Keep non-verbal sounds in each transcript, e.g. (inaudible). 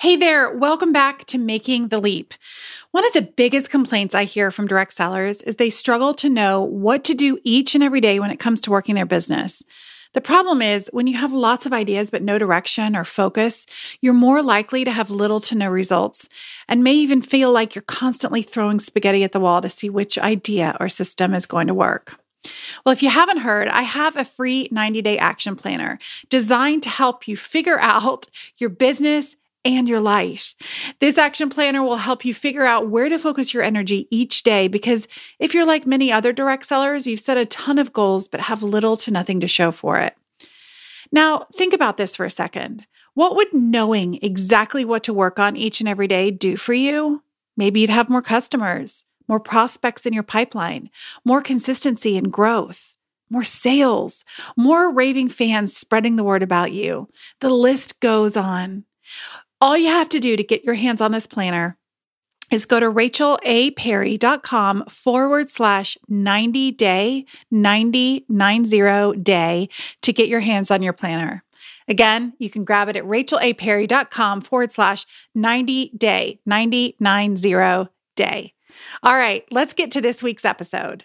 Hey there, welcome back to Making the Leap. One of the biggest complaints I hear from direct sellers is they struggle to know what to do each and every day when it comes to working their business. The problem is when you have lots of ideas but no direction or focus, you're more likely to have little to no results and may even feel like you're constantly throwing spaghetti at the wall to see which idea or system is going to work. Well, if you haven't heard, I have a free 90 day action planner designed to help you figure (laughs) out your business and your life. This action planner will help you figure out where to focus your energy each day because if you're like many other direct sellers, you've set a ton of goals but have little to nothing to show for it. Now, think about this for a second. What would knowing exactly what to work on each and every day do for you? Maybe you'd have more customers, more prospects in your pipeline, more consistency and growth, more sales, more raving fans spreading the word about you. The list goes on. All you have to do to get your hands on this planner is go to rachelaperry.com forward slash 90 day, 90, 90 day to get your hands on your planner. Again, you can grab it at rachelaperry.com forward slash 90 day, 90, 90 day. All right, let's get to this week's episode.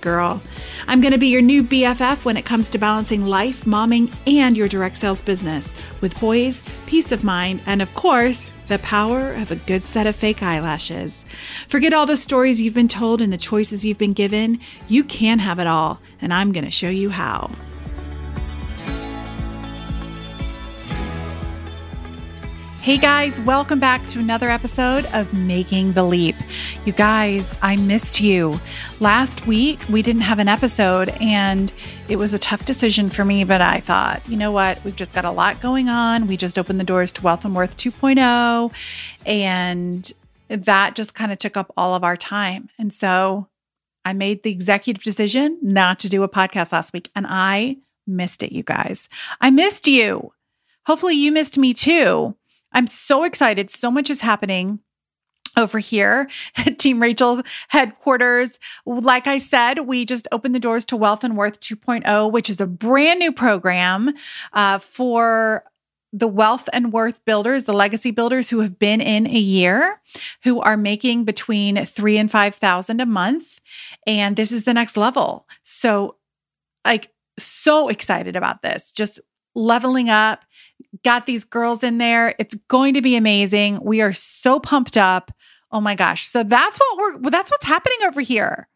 girl. I'm going to be your new BFF when it comes to balancing life, momming, and your direct sales business with poise, peace of mind, and of course, the power of a good set of fake eyelashes. Forget all the stories you've been told and the choices you've been given. You can have it all, and I'm going to show you how. Hey guys, welcome back to another episode of Making the Leap. You guys, I missed you. Last week we didn't have an episode and it was a tough decision for me, but I thought, you know what? We've just got a lot going on. We just opened the doors to Wealth and Worth 2.0 and that just kind of took up all of our time. And so I made the executive decision not to do a podcast last week and I missed it, you guys. I missed you. Hopefully you missed me too. I'm so excited. So much is happening over here at Team Rachel headquarters. Like I said, we just opened the doors to Wealth and Worth 2.0, which is a brand new program uh, for the wealth and worth builders, the legacy builders who have been in a year, who are making between three and 5,000 a month. And this is the next level. So, like, so excited about this. Just leveling up, got these girls in there. It's going to be amazing. We are so pumped up. Oh my gosh. So that's what we're that's what's happening over here.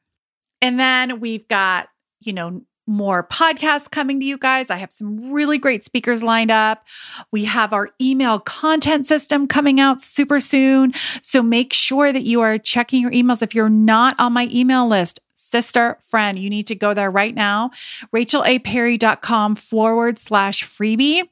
And then we've got, you know, more podcasts coming to you guys. I have some really great speakers lined up. We have our email content system coming out super soon. So make sure that you are checking your emails. If you're not on my email list, sister, friend, you need to go there right now. RachelAPerry.com forward slash freebie.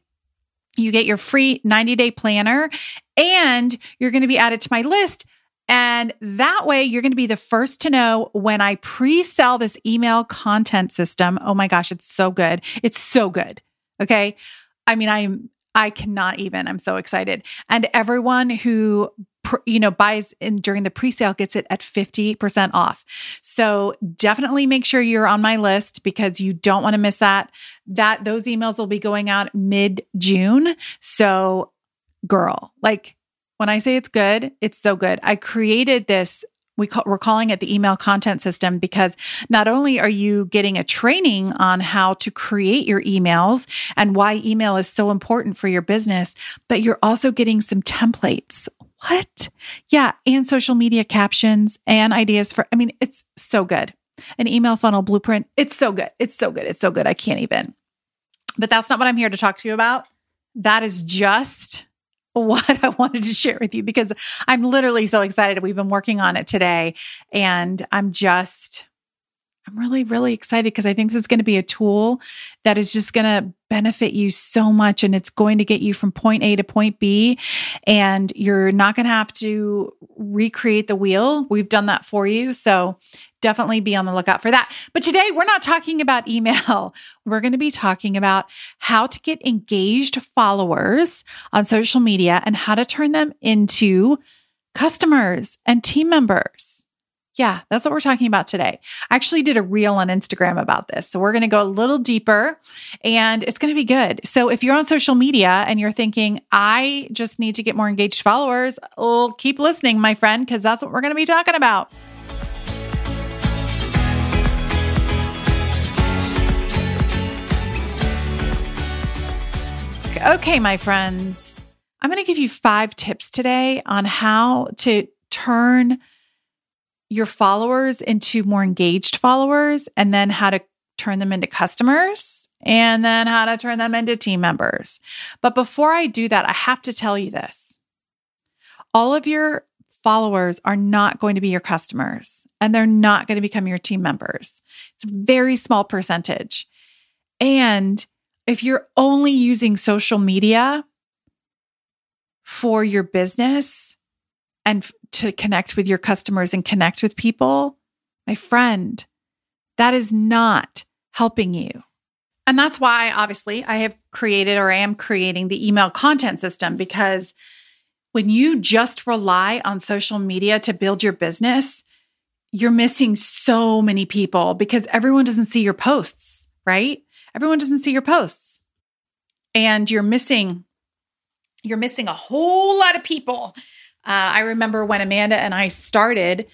You get your free 90 day planner and you're going to be added to my list. And that way, you're going to be the first to know when I pre sell this email content system. Oh my gosh, it's so good. It's so good. Okay. I mean, I am, I cannot even. I'm so excited. And everyone who you know buys in during the pre-sale gets it at 50% off. So definitely make sure you're on my list because you don't want to miss that. That those emails will be going out mid-June. So girl, like when I say it's good, it's so good. I created this we call, we're calling it the email content system because not only are you getting a training on how to create your emails and why email is so important for your business, but you're also getting some templates what? Yeah. And social media captions and ideas for, I mean, it's so good. An email funnel blueprint. It's so good. It's so good. It's so good. I can't even. But that's not what I'm here to talk to you about. That is just what I wanted to share with you because I'm literally so excited. We've been working on it today and I'm just, I'm really, really excited because I think this is going to be a tool that is just going to benefit you so much and it's going to get you from point A to point B. And you're not going to have to recreate the wheel. We've done that for you. So definitely be on the lookout for that. But today we're not talking about email. (laughs) We're going to be talking about how to get engaged followers on social media and how to turn them into customers and team members. Yeah, that's what we're talking about today. I actually did a reel on Instagram about this. So we're going to go a little deeper and it's going to be good. So if you're on social media and you're thinking, I just need to get more engaged followers, well, keep listening, my friend, because that's what we're going to be talking about. Okay, my friends, I'm going to give you five tips today on how to turn your followers into more engaged followers and then how to turn them into customers and then how to turn them into team members. But before I do that, I have to tell you this. All of your followers are not going to be your customers and they're not going to become your team members. It's a very small percentage. And if you're only using social media for your business and to connect with your customers and connect with people, my friend, that is not helping you. And that's why, obviously, I have created or I am creating the email content system because when you just rely on social media to build your business, you're missing so many people because everyone doesn't see your posts, right? Everyone doesn't see your posts. And you're missing you're missing a whole lot of people. Uh, I remember when Amanda and I started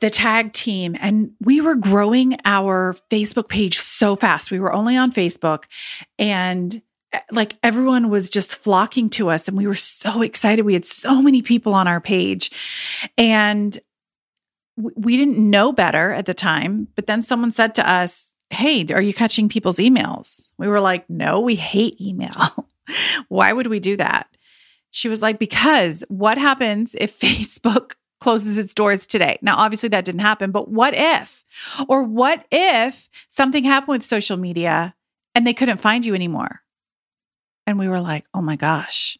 the tag team and we were growing our Facebook page so fast. We were only on Facebook and eh, like everyone was just flocking to us and we were so excited. We had so many people on our page and we didn't know better at the time. But then someone said to us, Hey, are you catching people's emails? We were like, No, we hate email. (laughs) Why would we do that? She was like, Because what happens if (laughs) Facebook closes its doors today? Now, obviously, that didn't happen, but what if? Or what if something happened with social media and they couldn't find you anymore? And we were like, Oh my gosh,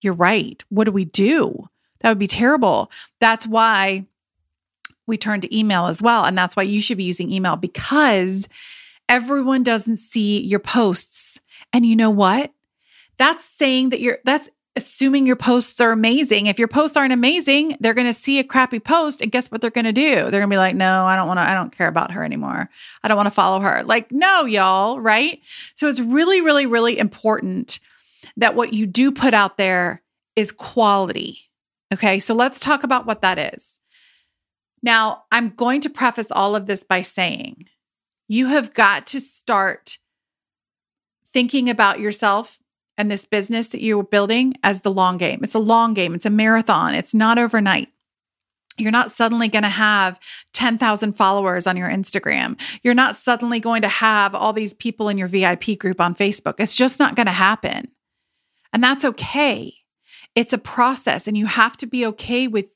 you're right. What do we do? That would be terrible. That's why we turn to email as well. And that's why you should be using email because everyone doesn't see your posts. And you know what? That's saying that you're, that's assuming your posts are amazing. If your posts aren't amazing, they're going to see a crappy post and guess what they're going to do? They're going to be like, "No, I don't want to I don't care about her anymore. I don't want to follow her." Like, "No, y'all, right?" So it's really really really important that what you do put out there is quality. Okay? So let's talk about what that is. Now, I'm going to preface all of this by saying you have got to start thinking about yourself and this business that you're building as the long game. It's a long game, it's a marathon, it's not overnight. You're not suddenly going to have 10,000 followers on your Instagram. You're not suddenly going to have all these people in your VIP group on Facebook. It's just not going to happen. And that's okay. It's a process, and you have to be okay with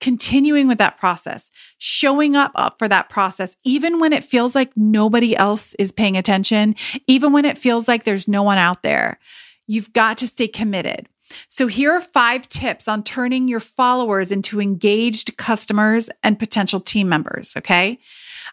continuing with that process, showing up, up for that process, even when it feels like nobody else is paying attention, even when it feels like there's no one out there. You've got to stay committed. So, here are five tips on turning your followers into engaged customers and potential team members. Okay.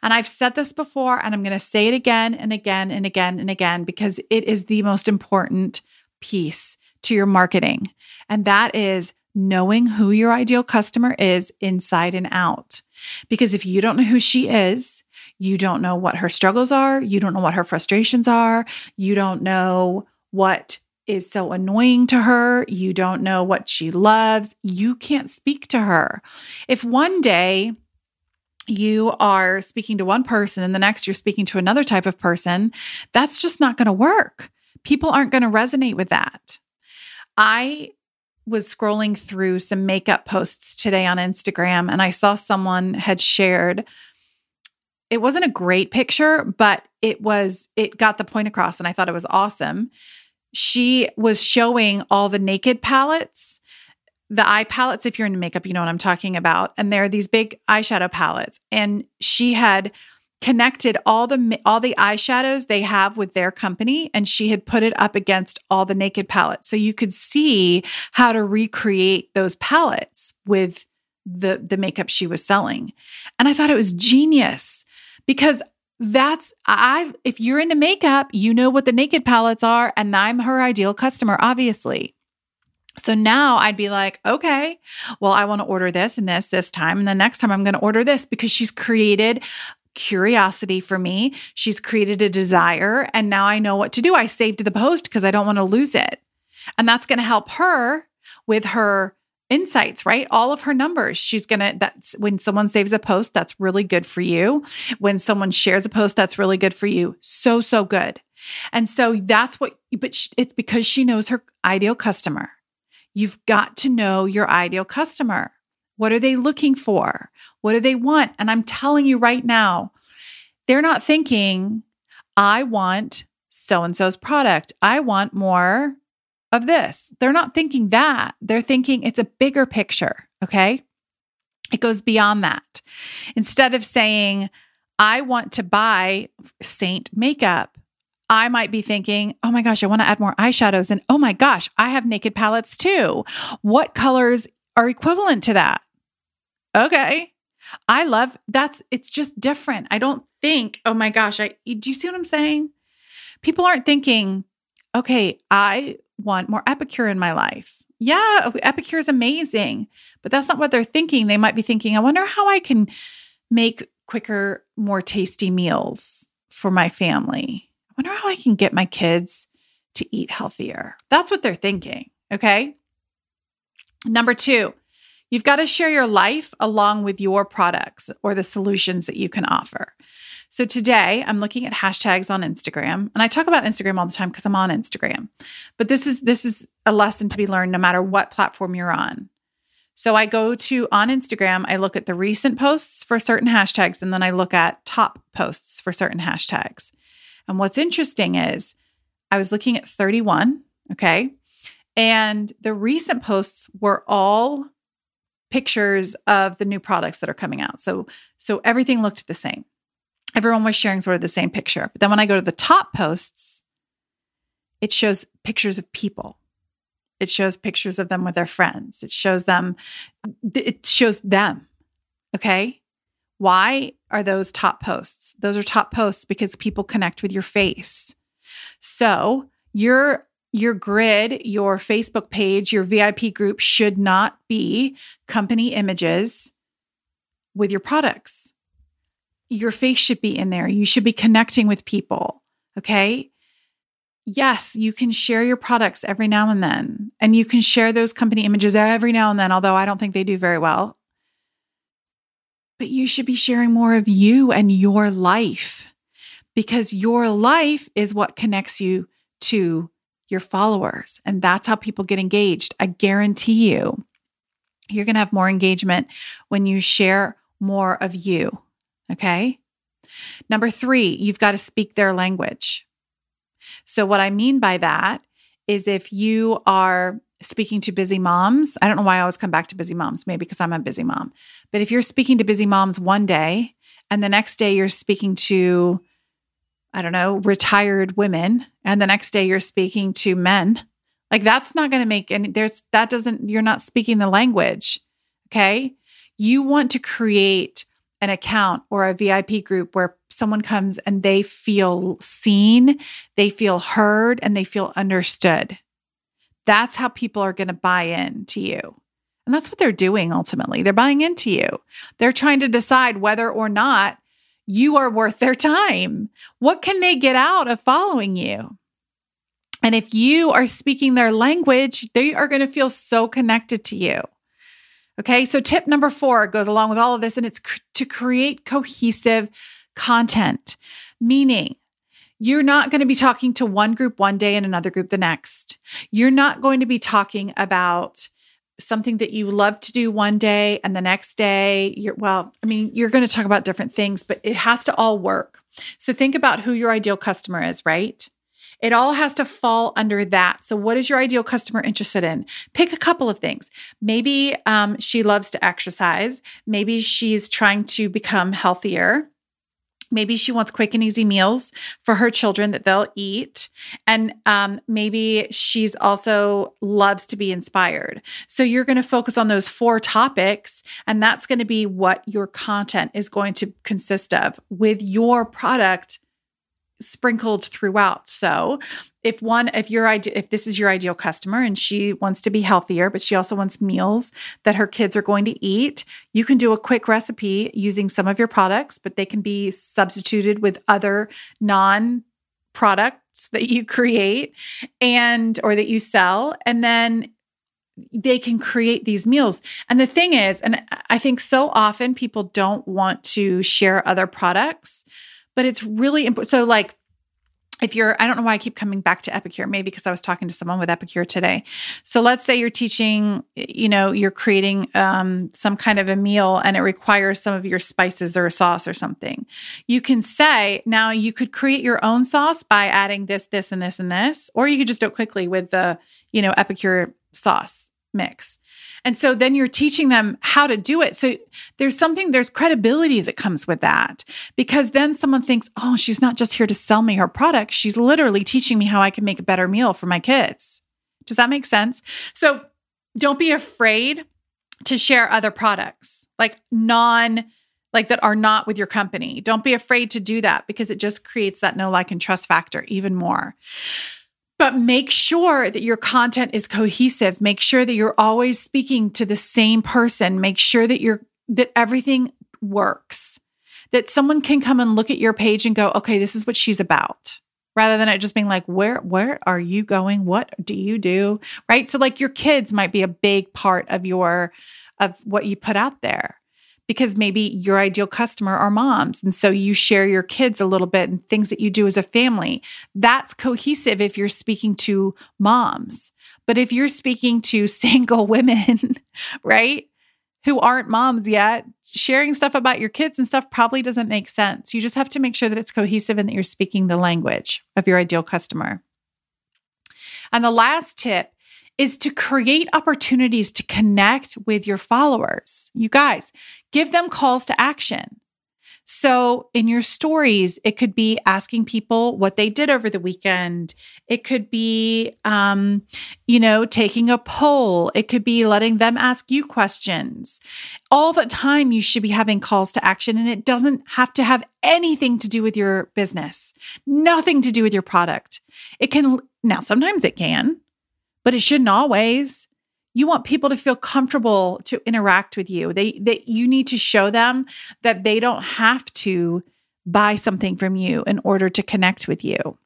And I've said this before, and I'm going to say it again and again and again and again because it is the most important piece to your marketing. And that is knowing who your ideal customer is inside and out. Because if you don't know who she is, you don't know what her struggles are, you don't know what her frustrations are, you don't know what is so annoying to her, you don't know what she loves, you can't speak to her. If one day you are speaking to one person and the next you're speaking to another type of person, that's just not going to work. People aren't going to resonate with that. I was scrolling through some makeup posts today on Instagram and I saw someone had shared it wasn't a great picture, but it was it got the point across and I thought it was awesome. She was showing all the naked palettes, the eye palettes if you're into makeup, you know what I'm talking about, and they're these big eyeshadow palettes. And she had connected all the all the eyeshadows they have with their company and she had put it up against all the naked palettes. So you could see how to recreate those palettes with the the makeup she was selling. And i thought it was genius because that's I if you're into makeup, you know what the naked palettes are and I'm her ideal customer obviously. So now I'd be like, okay, well, I want to order this and this this time. And the next time I'm going to order this because she's created curiosity for me. She's created a desire. And now I know what to do. I saved the post because I don't want to lose it. And that's going to help her with her insights, right? All of her numbers. She's going to, that's when someone saves a post, that's really good for you. When someone shares a post, that's really good for you. So, so good. And so that's what, but it's because she knows her ideal customer. You've got to know your ideal customer. What are they looking for? What do they want? And I'm telling you right now, they're not thinking, I want so and so's product. I want more of this. They're not thinking that. They're thinking it's a bigger picture. Okay. It goes beyond that. Instead of saying, I want to buy Seint makeup, I might be thinking, oh my gosh, I want to add more eyeshadows. And oh my gosh, I have naked palettes too. What colors are equivalent to that? Okay. I love that's it's just different. I don't think, oh my gosh, I do you see what I'm saying? People aren't thinking, okay, I want more epicure in my life. Yeah, epicure is amazing, but that's not what they're thinking. They might be thinking, I wonder how I can make quicker, more tasty meals for my family. I wonder how I can get my kids to eat healthier. That's what they're thinking. Okay. Number two, you've got to share your life along with your products or the solutions that you can offer. So today I'm looking at hashtags on Instagram and I talk about Instagram all the time because I'm on Instagram. But this is this is a lesson to be learned no matter what platform you're on. So I go to on Instagram, I look at the recent posts for certain hashtags and then I look at top posts for certain hashtags. And what's interesting is I was looking at 31, okay? And the recent posts were all pictures of the new products that are coming out. So so everything looked the same everyone was sharing sort of the same picture. But then when I go to the top posts, it shows pictures of people. It shows pictures of them with their friends. It shows them, it shows them. Okay. Why are those top posts? Those are top posts because people connect with your face. So your your grid, your Facebook page, your VIP group should not be company images with your products your face should be in there. You should be connecting with people. Okay. Yes, you can share your products every now and then, and you can share those company images every now and then, although I don't think they do very well. But you should be sharing more of you and your life because your life is what connects you to your followers. And that's how people get engaged. I guarantee you, you're going to have more engagement when you share more of you. Okay. Number three, you've got to speak their language. So, what I mean by that is if you are speaking to busy moms, I don't know why I always come back to busy moms, maybe because I'm a busy mom, but if you're speaking to busy moms one day and the next day you're speaking to, I don't know, retired women, and the next day you're speaking to men, like that's not going to make any, there's, that doesn't, you're not speaking the language. Okay. You want to create an account or a VIP group where someone comes and they feel seen, they feel heard, and they feel understood. That's how people are going to buy in to you. And that's what they're doing ultimately. They're buying into you. They're trying to decide whether or not you are worth their time. What can they get out of following you? And if you are speaking their language, they are going to feel so connected to you. Okay. So tip number four goes along with all of this, and it's to create cohesive content, meaning you're not going to be talking to one group one day and another group the next. You're not going to be talking about something that you love to do one day and the next day you're well i mean you're going to talk about different things but it has to all work so think about who your ideal customer is right it all has to fall under that. So, what is your ideal customer interested in? Pick a couple of things. Maybe um, she loves to exercise. Maybe she's trying to become healthier. Maybe she wants quick and easy meals for her children that they'll eat. And um, maybe she's also loves to be inspired. So you're going to focus on those four topics, and that's going to be what your content is going to consist of with your product sprinkled throughout. So, if one if your if this is your ideal customer and she wants to be healthier, but she also wants meals that her kids are going to eat, you can do a quick recipe using some of your products, but they can be substituted with other non products that you create and or that you sell and then they can create these meals. And the thing is, and I think so often people don't want to share other products but it's really important. So, like, if you're, I don't know why I keep coming back to Epicure, maybe because I was talking to someone with Epicure today. So let's say you're teaching, you know, you're creating um, some kind of a meal and it requires some of your spices or a sauce or something. You can say, now you could create your own sauce by adding this, this, and this, and this, or you could just do it quickly with the, you know, Epicure sauce mix. And so then you're teaching them how to do it. So there's something, there's credibility that comes with that because then someone thinks, oh, she's not just here to sell me her product. She's literally teaching me how I can make a better meal for my kids. Does that make sense? So don't be afraid to share other products like non like that are not with your company. Don't be afraid to do that because it just creates that no like and trust factor even more. But make sure that your content is cohesive. Make sure that you're always speaking to the same person. Make sure that you're that everything works. That someone can come and look at your page and go, "Okay, this is what she's about." Rather than it just being like, "Where where are you going? What do you do?" Right? So like your kids might be a big part of your of what you put out there because maybe your ideal customer are moms. And so you share your kids a little bit and things that you do as a family. That's cohesive if you're speaking to moms. But if you're speaking to (laughs) single women, (laughs) right, who aren't moms yet, sharing stuff about your kids and stuff probably doesn't make sense. You just have to make sure that it's cohesive and that you're speaking the language of your ideal customer. And the last tip is to create opportunities to connect with your followers. You guys, give them calls to action. So, in your stories, it could be asking people what they did over the weekend. It could be, um, you know, taking a poll. It could be letting them ask you questions. All the time, you should be having calls to action, and it doesn't have to have anything to do with your business, nothing to do with your product. It can, now, sometimes it can, but it shouldn't always. You want people to feel comfortable to interact with you. They that you need to show them that they don't have to buy something from you in order to connect with you.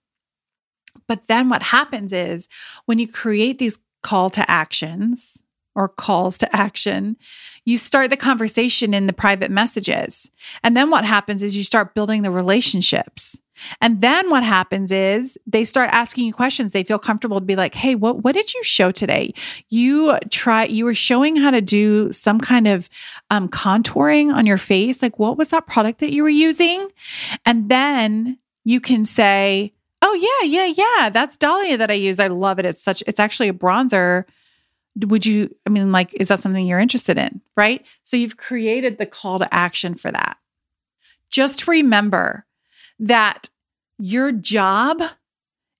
But then what happens is when you create these call to actions, or calls to action, you start the conversation in the private messages. And then what happens is you start building the relationships. And then what happens is they start asking you questions. They feel comfortable to be like, "Hey, what what did you show today? You try you were showing how to do some kind of um, contouring on your face. Like, what was that product that you were using?" And then you can say, "Oh yeah, yeah, yeah, that's Dahlia that I use. I love it. It's such it's actually a bronzer." Would you i mean like is that something you're interested in right? So you've created the call to action for that. Just remember that your job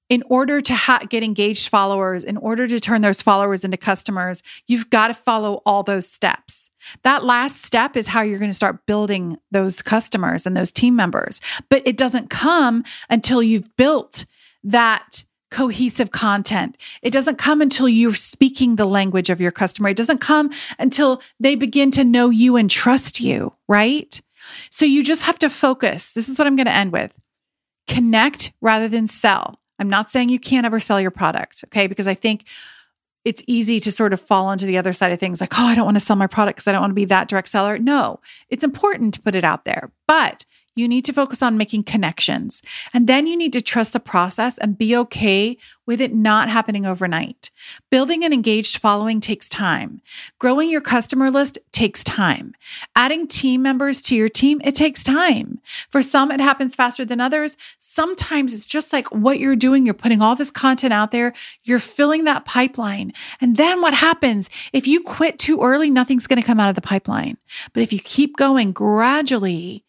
in order to ha- get engaged followers in order to turn those followers into customers you've got to follow all those steps. That last step is how you're going to start building those customers and those team members. But it doesn't come until you've built that cohesive content. It doesn't come until you're speaking the language of your customer. It doesn't come until they begin to know you and trust you, right? So you just have to focus. This is what I'm going to end with connect rather than sell. I'm not saying you can't ever sell your product, okay? Because I think it's easy to sort of fall onto the other side of things like, oh, I don't want to sell my product because I don't want to be that direct seller. No, it's important to put it out there, but you need to focus on making connections. And then you need to trust the process and be okay with it not happening overnight. Building an engaged following takes time. Growing your customer list takes time. Adding team members to your team, it takes time. For some, it happens faster than others. Sometimes it's just like what you're doing. You're putting all this content out there. You're filling that pipeline. And then what happens? If you quit too early, nothing's going to come out of the pipeline. But if you keep going gradually,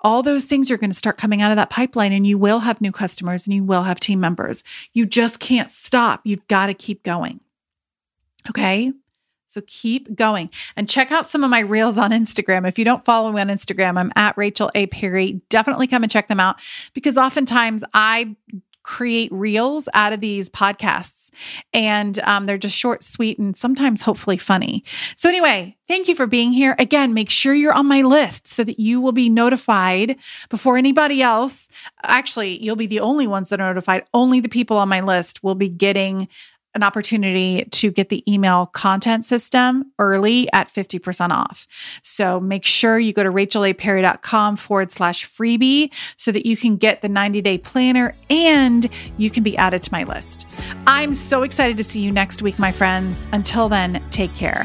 all those things are going to start coming out of that pipeline and you will have new customers and you will have team members. You just can't stop. You've got to keep going. Okay. So keep going and check out some of my reels on Instagram. If you don't follow me on Instagram, I'm at Rachel A. Perry. Definitely come and check them out because oftentimes I create reels out of these podcasts. And um, they're just short, sweet, and sometimes hopefully funny. So, anyway, thank you for being here. Again, make sure you're on my list so that you will be notified before anybody else. Actually, you'll be the only ones that are notified. Only the people on my list will be getting an opportunity to get the email content system early at 50% off. So make sure you go to rachelaperry.com forward slash freebie so that you can get the 90 day planner and you can be added to my list. I'm so excited to see you next week, my friends. Until then, take care.